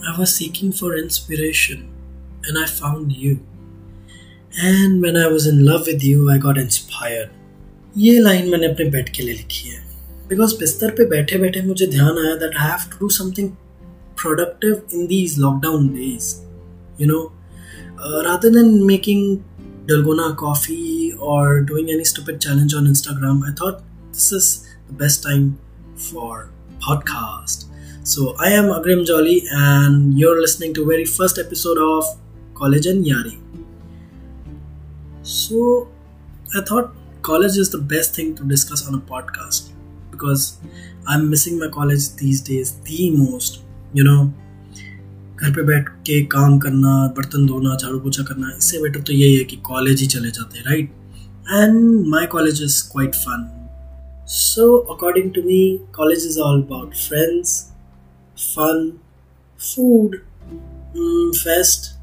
I was seeking for inspiration and I found you. And when I was in love with you, I got inspired. ये line मैंने अपने bed के लिए लिखी है because बिस्तर पे बैठे बैठे मुझे ध्यान आया that I have to do something productive in these lockdown days you no rather than making dalgona coffee or doing any stupid challenge on Instagram, I thought this is the best time for podcast. So I am Agrim Jolly and you're listening to very first episode of College and Yari. So I thought college is the best thing to discuss on a podcast because I'm missing my college these days the most. You know, घर पे बैठ के काम करना बर्तन धोना झाड़ू पोछा करना इससे बेटर तो यही है कि कॉलेज ही चले जाते हैं right and my college is quite fun so according to me college is all about friends fun food fest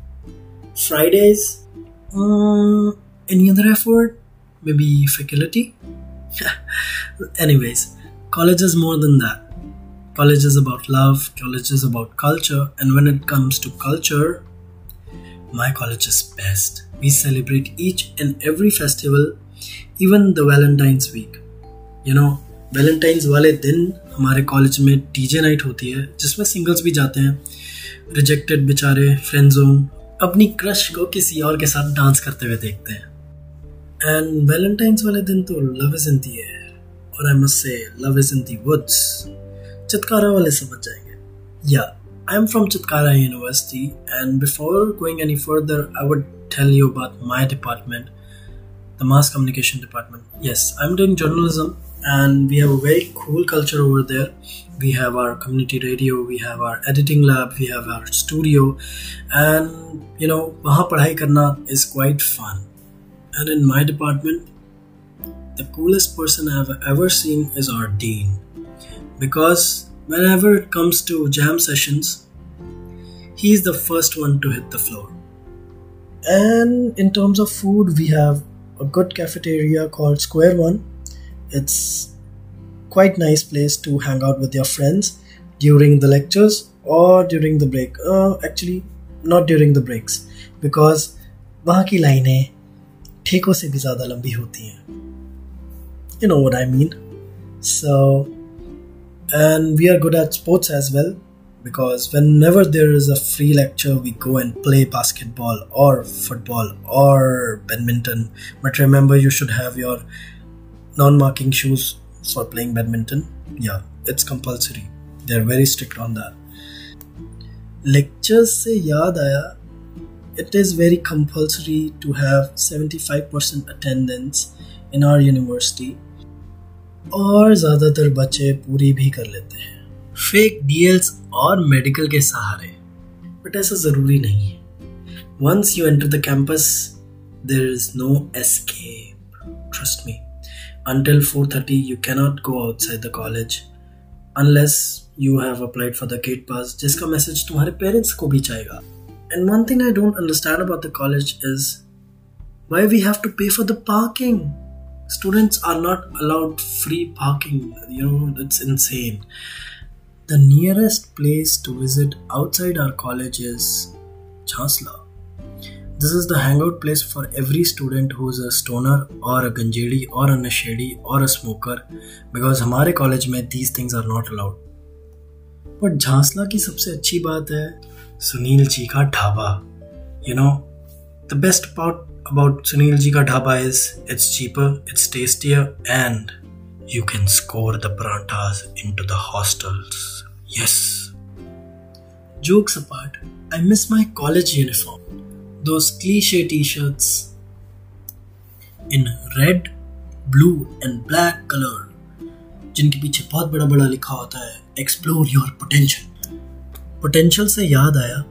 Fridays any other effort maybe faculty anyways college is more than that college is about love college is about culture and when it comes to culture my college is best we celebrate each and every festival even the valentine's week you know Valentine's वाले दिन हमारे college में TJ night होती है, जिसमें singles भी जाते हैं। रिजेक्टेड बेचारे फ्रेंड जोन अपनी क्रश को किसी और के साथ डांस करते हुए देखते हैं। एंड वैलेंटाइंस वाले दिन तो love is in the air और I must say love is in the woods Chitkara वाले समझ जाएँगे। Yeah I am from Chitkara university and before going any further I would tell you about my department the mass communication department. Yes, I'm doing journalism and we have a very cool culture over there. We have our community radio, we have our editing lab, we have our studio, and you know, wahan karna is quite fun. And in my department, the coolest person I've ever seen is our dean. Because whenever it comes to jam sessions, he's the first one to hit the floor. And in terms of food, we have a good cafeteria called Square One. It's quite nice place to hang out with your friends during the lectures or during the break. Uh, actually, not during the breaks because वहाँ की लाइनें ठेकों से भी ज़्यादा लंबी होती हैं You know what I mean. So, and we are good at sports as well Because whenever there is a free lecture we go and play basketball or football or badminton but remember you should have your non-marking shoes for playing badminton yeah it's compulsory they're very strict on that lectures se yaad aaya it is very compulsory to have 75% attendance in our university और ज़्यादातर बच्चे पूरी भी कर लेते हैं fake डीएल्स और medical के सहारे। बट ऐसा ज़रूरी नहीं है। Once you enter the campus there is no escape trust me until four thirty you cannot go outside the college unless you have applied for the gate pass जिसका message तुम्हारे parents को भी जाएगा। And one thing I don't understand about the college is why we have to pay for the parking students are not allowed free parking you know it's in the nearest place to visit outside our college is Jhansla. This is the hangout place for every student who is a stoner or a ganjedi or a nashedi or a smoker because our college mein these things are not allowed. But Jhansla ki sabse achhi baat hai Sunil ji ka dhaba. You know, the best part about Sunil ji ka dhaba is it's cheaper, it's tastier and you can score the parantas into the hostels. Yes. Jokes apart, I miss my college uniform. Those cliche t shirts in red, blue, and black color, जिनके पीछे बहुत बड़ा बड़ा लिखा होता है explore your potential potential से याद आया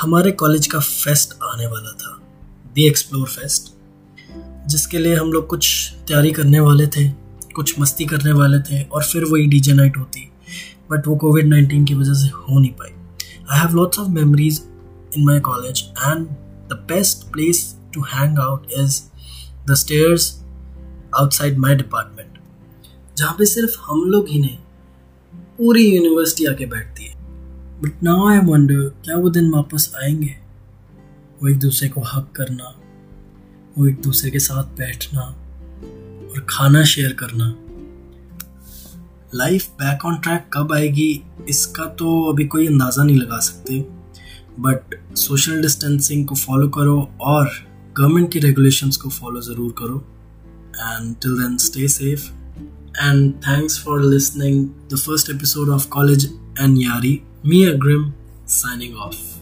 हमारे कॉलेज का फेस्ट आने वाला था दी एक्सप्लोर फेस्ट जिसके लिए हम लोग कुछ तैयारी करने वाले थे कुछ मस्ती करने वाले थे और फिर वही डीजे नाइट होती बट वो कोविड नाइन्टीन की वजह से हो नहीं पाई। I have lots of memories in my college and the best place to hang out is the stairs outside my department जहाँ पे सिर्फ़ हम लोग ही नहीं, पूरी यूनिवर्सिटी आके बैठती है। बट नाउ आई वंडर क्या वो दिन वापस आएँगे? वो एक दूसरे को हक करना, वो एक दूसरे के साथ बैठना और खाना शेयर करना। लाइफ बैक ऑन ट्रैक कब आएगी, इसका तो अभी कोई अंदाज़ा नहीं लगा सकते। बट सोशल डिस्टेंसिंग को फॉलो करो और गवर्नमेंट की रेगुलेशंस को फॉलो ज़रूर करो। And till then stay safe and thanks for listening the first episode of college and यारी मी अग्रिम signing off.